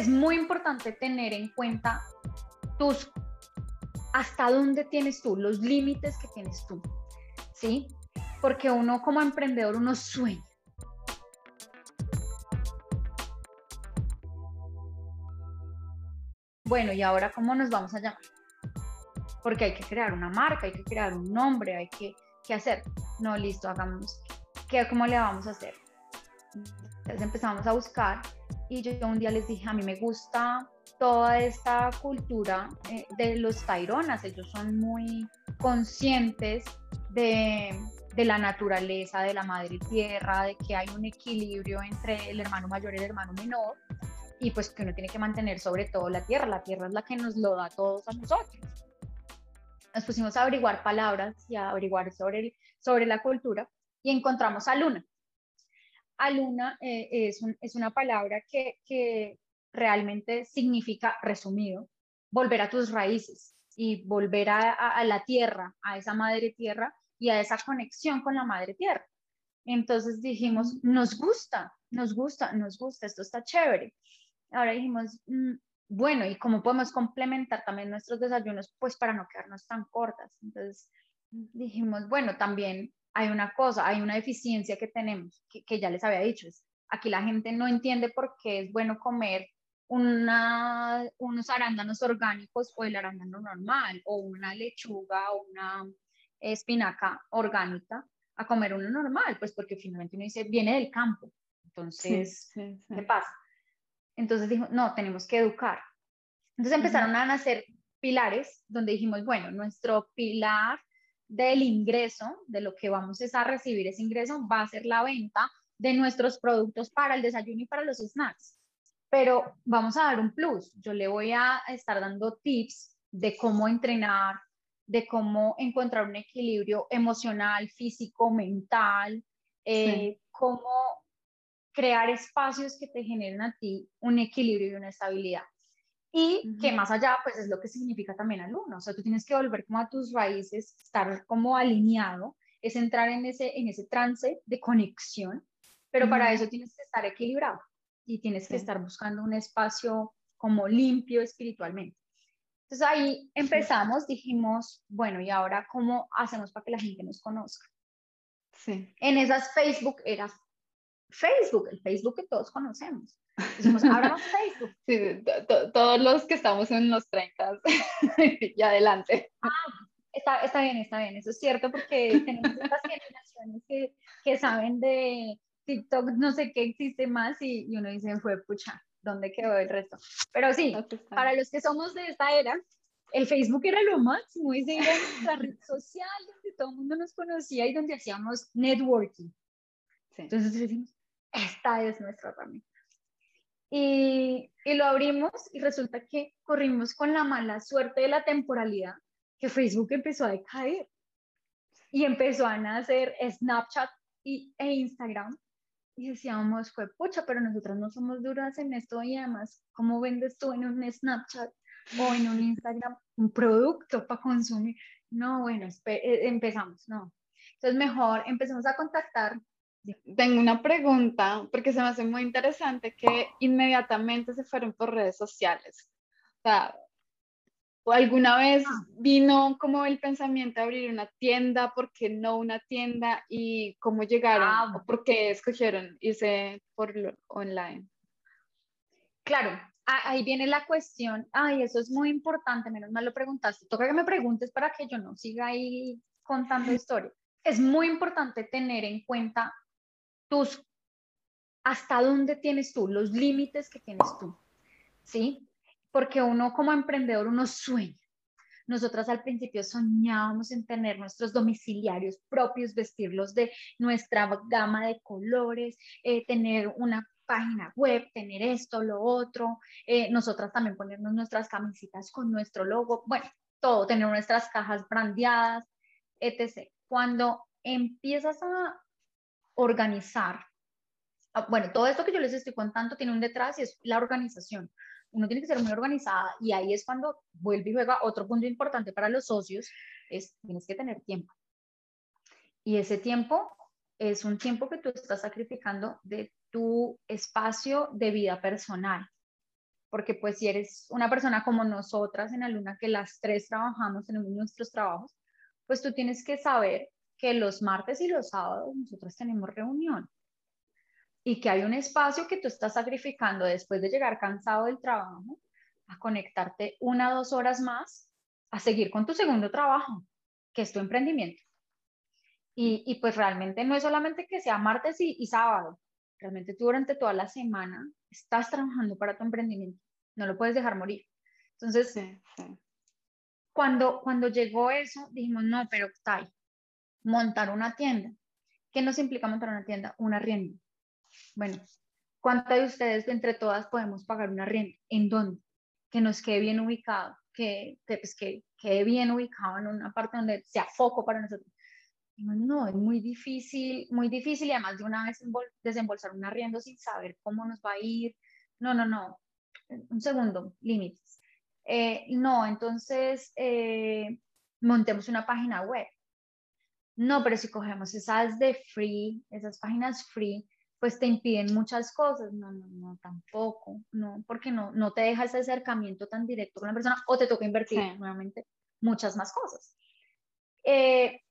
es muy importante tener en cuenta tus, hasta dónde tienes tú, los límites que tienes tú, ¿sí? Porque uno como emprendedor, uno sueña. Bueno, ¿y ahora cómo nos vamos a llamar? Porque hay que crear una marca, hay que crear un nombre, hay que, ¿qué hacer? No, listo, hagamos, ¿qué, ¿cómo le vamos a hacer? Entonces empezamos a buscar y yo un día les dije, a mí me gusta toda esta cultura eh, de los taironas, ellos son muy conscientes de, de, la naturaleza, de la madre tierra, de que hay un equilibrio entre el hermano mayor y el hermano menor, y pues que uno tiene que mantener sobre todo la tierra, la tierra es la que nos lo da a todos a nosotros. Nos pusimos a averiguar palabras y a averiguar sobre, sobre la cultura y encontramos a Luna. Aluna eh, es, es, una palabra que, que realmente significa, resumido, volver a tus raíces y volver a, a, la tierra, a esa madre tierra y a esa conexión con la madre tierra. Entonces dijimos, nos gusta, nos gusta, nos gusta, esto está chévere. Ahora dijimos, mm, bueno, ¿y cómo podemos complementar también nuestros desayunos? Pues para no quedarnos tan cortas. Entonces dijimos, bueno, también hay una cosa, hay una deficiencia que tenemos, que, ya les había dicho, es, aquí la gente no entiende por qué es bueno comer una, unos arándanos orgánicos o el arándano normal, o una lechuga o una espinaca orgánica, a comer uno normal, pues porque finalmente uno dice, viene del campo. Entonces, ¿qué pasa? Entonces dijo, no, tenemos que educar. Entonces empezaron a nacer pilares donde dijimos, bueno, nuestro pilar del ingreso, de lo que vamos a recibir ese ingreso, va a ser la venta de nuestros productos para el desayuno y para los snacks. Pero vamos a dar un plus. Yo le voy a estar dando tips de cómo entrenar, de cómo encontrar un equilibrio emocional, físico, mental, eh, cómo crear espacios que te generen a ti un equilibrio y una estabilidad. Y que más allá, pues es lo que significa también alumno. O sea, tú tienes que volver como a tus raíces, estar como alineado, es entrar en ese, en ese trance de conexión, pero para eso tienes que estar equilibrado y tienes que estar buscando un espacio como limpio espiritualmente. Entonces ahí empezamos, dijimos, bueno, ¿y ahora cómo hacemos para que la gente nos conozca? Sí. En esas Facebook era Facebook, el Facebook que todos conocemos. Decimos, Facebook. Sí, todos los que estamos en los 30 y adelante. Ah, está, está, bien, está bien, eso es cierto, porque tenemos estas generaciones que, que saben de TikTok, no sé qué existe más, y, y, uno dice, fue pucha, ¿dónde quedó el resto? Pero sí, para los que somos de esta era, el Facebook era lo máximo, esa era nuestra red social donde todo el mundo nos conocía y donde hacíamos networking. Entonces decimos, esta es nuestra herramienta. Y, y, lo abrimos y resulta que corrimos con la mala suerte de la temporalidad, que Facebook empezó a decaer y empezó a nacer Snapchat y, e Instagram. Y decíamos, fue pucha, pero nosotros no somos duras en esto y además, ¿cómo vendes tú en un Snapchat o en un Instagram un producto para consumir? No, bueno, eh, empezamos, no. Entonces, mejor empezamos a contactar tengo una pregunta, porque se me hace muy interesante que inmediatamente se fueron por redes sociales. O sea, ¿alguna vez ah. vino como el pensamiento de abrir una tienda? ¿Por qué no una tienda? ¿Y cómo llegaron? Ah, ¿O por qué escogieron irse por lo online? Claro, ahí viene la cuestión. Ay, eso es muy importante, menos mal lo preguntaste. Toca que me preguntes para que yo no siga ahí contando historia. Es muy importante tener en cuenta tus, hasta dónde tienes tú, los límites que tienes tú, ¿sí? Porque uno como emprendedor, uno sueña. Nosotras al principio soñábamos en tener nuestros domiciliarios propios, vestirlos de nuestra gama de colores, eh, tener una página web, tener esto, lo otro, eh, nosotras también ponernos nuestras camisitas con nuestro logo, bueno, todo, tener nuestras cajas brandeadas, etc. Cuando empiezas a organizar. Ah, bueno, todo esto que yo les estoy contando tiene un detrás y es la organización. Uno tiene que ser muy organizada y ahí es cuando vuelve y juega otro punto importante para los socios, es tienes que tener tiempo. Y ese tiempo es un tiempo que tú estás sacrificando de tu espacio de vida personal. porque pues si eres una persona como nosotras en Aluna, que las tres trabajamos, tenemos nuestros trabajos, pues tú tienes que saber que los martes y los sábados nosotros tenemos reunión y que hay un espacio que tú estás sacrificando después de llegar cansado del trabajo a conectarte una o dos horas más a seguir con tu segundo trabajo, que es tu emprendimiento. Y, y pues realmente no es solamente que sea martes y, y sábado, realmente tú durante toda la semana estás trabajando para tu emprendimiento, no lo puedes dejar morir. Entonces, Cuando, cuando llegó eso, dijimos, no, pero está montar una tienda. ¿Qué nos implica montar una tienda? Un arriendo. Bueno, ¿cuántas de ustedes entre todas podemos pagar un arriendo? ¿En dónde? Que nos quede bien ubicado, que, que, pues, que quede bien ubicado en una parte donde sea foco para nosotros. No, es muy difícil, muy difícil y además de una vez desembolsar un arriendo sin saber cómo nos va a ir. No, no, no. Un segundo, límites. Eh, no, entonces eh, montemos una página web. No, pero si cogemos esas de free, esas páginas free, pues te impiden muchas cosas. No, no, no, tampoco. No, porque no, no te deja ese acercamiento tan directo con la persona o te toca invertir nuevamente muchas más cosas. Eh,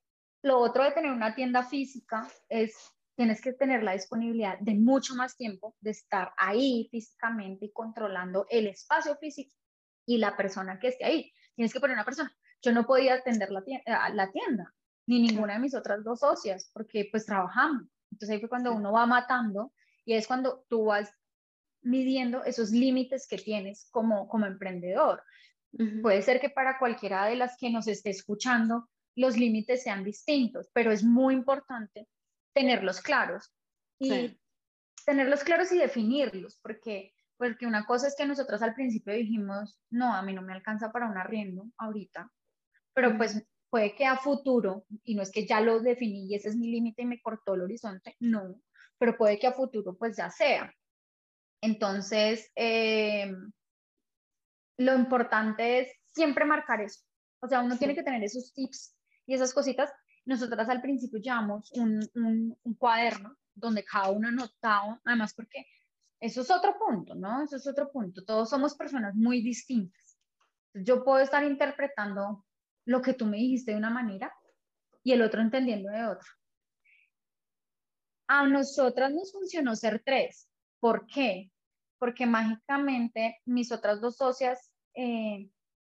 lo otro de tener una tienda física es, tienes que tener la disponibilidad de mucho más tiempo, de estar ahí físicamente y controlando el espacio físico y la persona que esté ahí. Tienes que poner una persona. Yo no podía atender la tienda, la tienda ni ninguna de mis otras dos socias, porque pues trabajamos. Entonces ahí fue cuando uno va matando y es cuando tú vas midiendo esos límites que tienes como, como emprendedor. Puede ser que para cualquiera de las que nos esté escuchando los límites sean distintos, pero es muy importante tenerlos claros y tenerlos claros y definirlos, porque, porque una cosa es que nosotros al principio dijimos, no, a mí no me alcanza para un arriendo ahorita, pero pues puede que a futuro, y no es que ya lo definí y ese es mi límite y me cortó el horizonte, no, pero puede que a futuro pues ya sea. Entonces, eh, lo importante es siempre marcar eso. O sea, uno tiene que tener esos tips y esas cositas. Nosotras al principio llevamos un, un, cuaderno donde cada uno anotaba, además porque eso es otro punto, ¿no? Eso es otro punto. Todos somos personas muy distintas. Yo puedo estar interpretando lo que tú me dijiste de una manera y el otro entendiendo de otra. A nosotras nos funcionó ser tres. ¿Por qué? Porque mágicamente mis otras dos socias eh,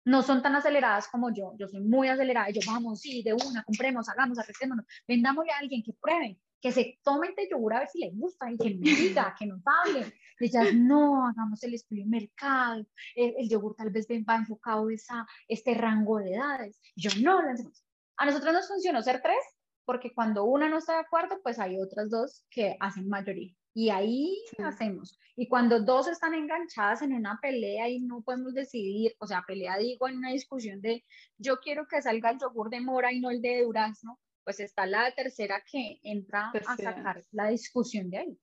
no son tan aceleradas como yo. Yo soy muy acelerada. Yo, vamos, sí, de una, compremos, hagamos, arrestémonos, vendámosle a alguien que pruebe, que se tome el yogur a ver si le gusta y que nos diga, que nos hable. Ellas, no, hagamos el estudio de mercado, el, yogur tal vez va enfocado a este rango de edades. yo, no, a nosotros nos funcionó ser tres, porque cuando una no está de acuerdo, pues hay otras dos que hacen mayoría. Y ahí hacemos. Y cuando dos están enganchadas en una pelea y no podemos decidir, o sea, pelea digo en una discusión de yo quiero que salga el yogur de mora y no el de durazno, pues está la tercera que entra a sacar la discusión de ahí.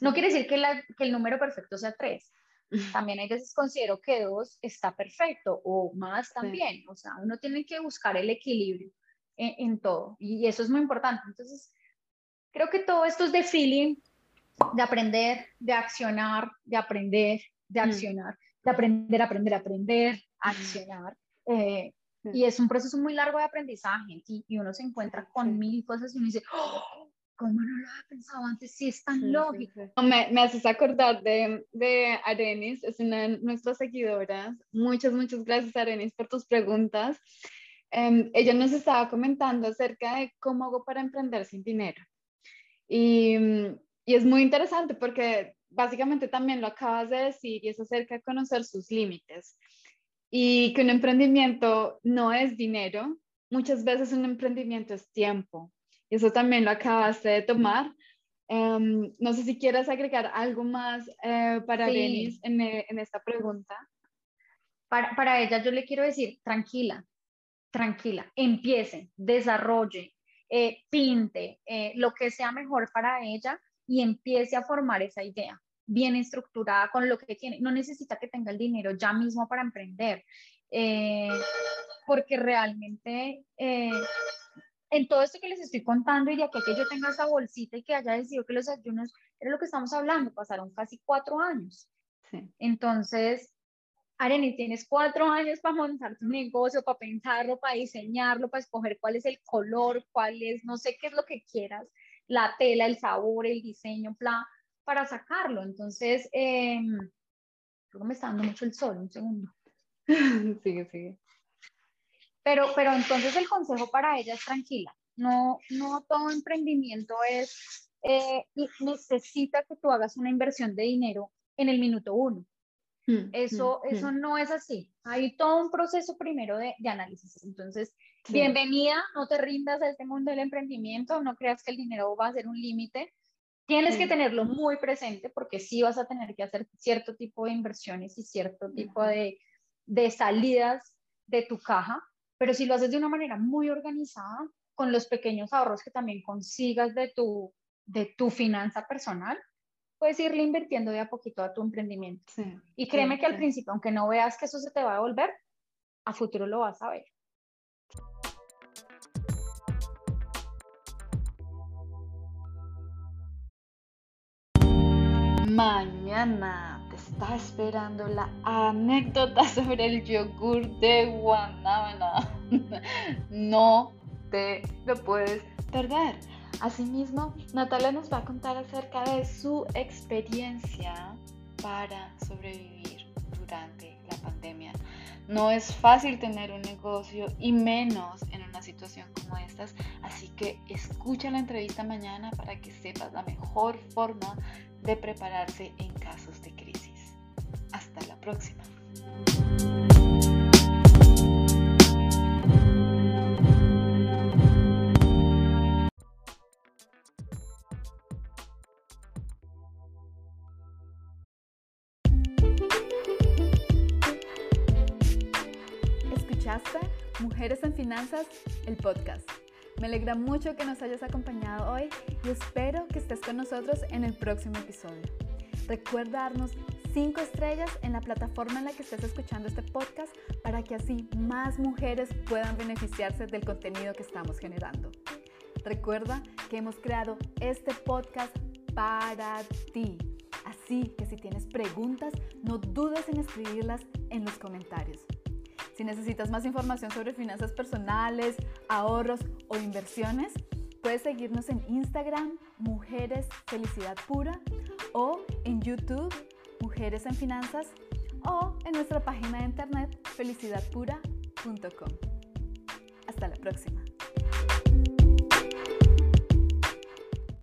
No quiere decir que, que el número perfecto sea tres. También hay veces considero que dos está perfecto o más también. O sea, uno tiene que buscar el equilibrio en, en todo y eso es muy importante. Entonces, creo que todo esto es de feeling, de aprender, de accionar, de aprender, de mm. accionar, de aprender, aprender, aprender, accionar. Eh, y es un proceso muy largo de aprendizaje y, y uno se encuentra con mil cosas y uno dice, ¡Oh! ¿cómo no lo había pensado antes? Sí, es tan lógico. Me, me, haces acordar de, de Arenis, es una de nuestras seguidoras. Muchas, muchas gracias Arenis por tus preguntas. Eh, ella nos estaba comentando acerca de cómo hago para emprender sin dinero. Y, y es muy interesante porque básicamente también lo acabas de decir y es acerca de conocer sus límites y que un emprendimiento no es dinero, muchas veces un emprendimiento es tiempo. Y eso también lo acabaste de tomar. Em, no sé si quieres agregar algo más eh, para Denis en, eh, en, esta pregunta. Para, para, ella yo le quiero decir, tranquila, tranquila, empiece, desarrolle, eh, pinte, lo que sea mejor para ella y empiece a formar esa idea bien estructurada con lo que tiene. No necesita que tenga el dinero ya mismo para emprender, eh, porque realmente eh, en todo esto que les estoy contando y de aquí que yo tenga esa bolsita y que haya decidido que los ayunos, era lo que estamos hablando, pasaron casi cuatro años. Entonces, Areni, tienes cuatro años para montar tu negocio, para pensarlo, para diseñarlo, para escoger cuál es el color, cuál es, no sé qué es lo que quieras, la tela, el sabor, el diseño, plan, para sacarlo. Entonces, eh, creo que me está dando mucho el sol, un segundo. sigue, sigue. Pero, pero entonces el consejo para ella es tranquila. No, no todo emprendimiento es, eh, necesita que tú hagas una inversión de dinero en el minuto uno. Mm, eso, mm, eso mm. no es así. Hay todo un proceso primero de, de análisis. Entonces, bienvenida, no te rindas a este mundo del emprendimiento, no creas que el dinero va a ser un límite. Tienes que tenerlo muy presente porque sí vas a tener que hacer cierto tipo de inversiones y cierto tipo de, de salidas de tu caja, pero si lo haces de una manera muy organizada, con los pequeños ahorros que también consigas de tu, de tu finanza personal, puedes irle invirtiendo de a poquito a tu emprendimiento. y créeme que al principio, aunque no veas que eso se te va a devolver, a futuro lo vas a ver. Mañana te está esperando la anécdota sobre el yogur de Guanábana. No te lo puedes perder. Asimismo, Natalia nos va a contar acerca de su experiencia para sobrevivir durante la pandemia. No es fácil tener un negocio y menos en una situación como estas, así que escucha la entrevista mañana para que sepas la mejor forma de prepararse en casos de crisis. Hasta la próxima. Mujeres en Finanzas, el podcast. Me alegra mucho que nos hayas acompañado hoy y espero que estés con nosotros en el próximo episodio. Recuerda darnos 5 estrellas en la plataforma en la que estés escuchando este podcast para que así más mujeres puedan beneficiarse del contenido que estamos generando. Recuerda que hemos creado este podcast para ti. Así que si tienes preguntas, no dudes en escribirlas en los comentarios. Si necesitas más información sobre finanzas personales, ahorros o inversiones, puedes seguirnos en Instagram, Mujeres Felicidad Pura, o en YouTube, Mujeres en Finanzas, o en nuestra página de internet felicidadpura.com. Hasta la próxima.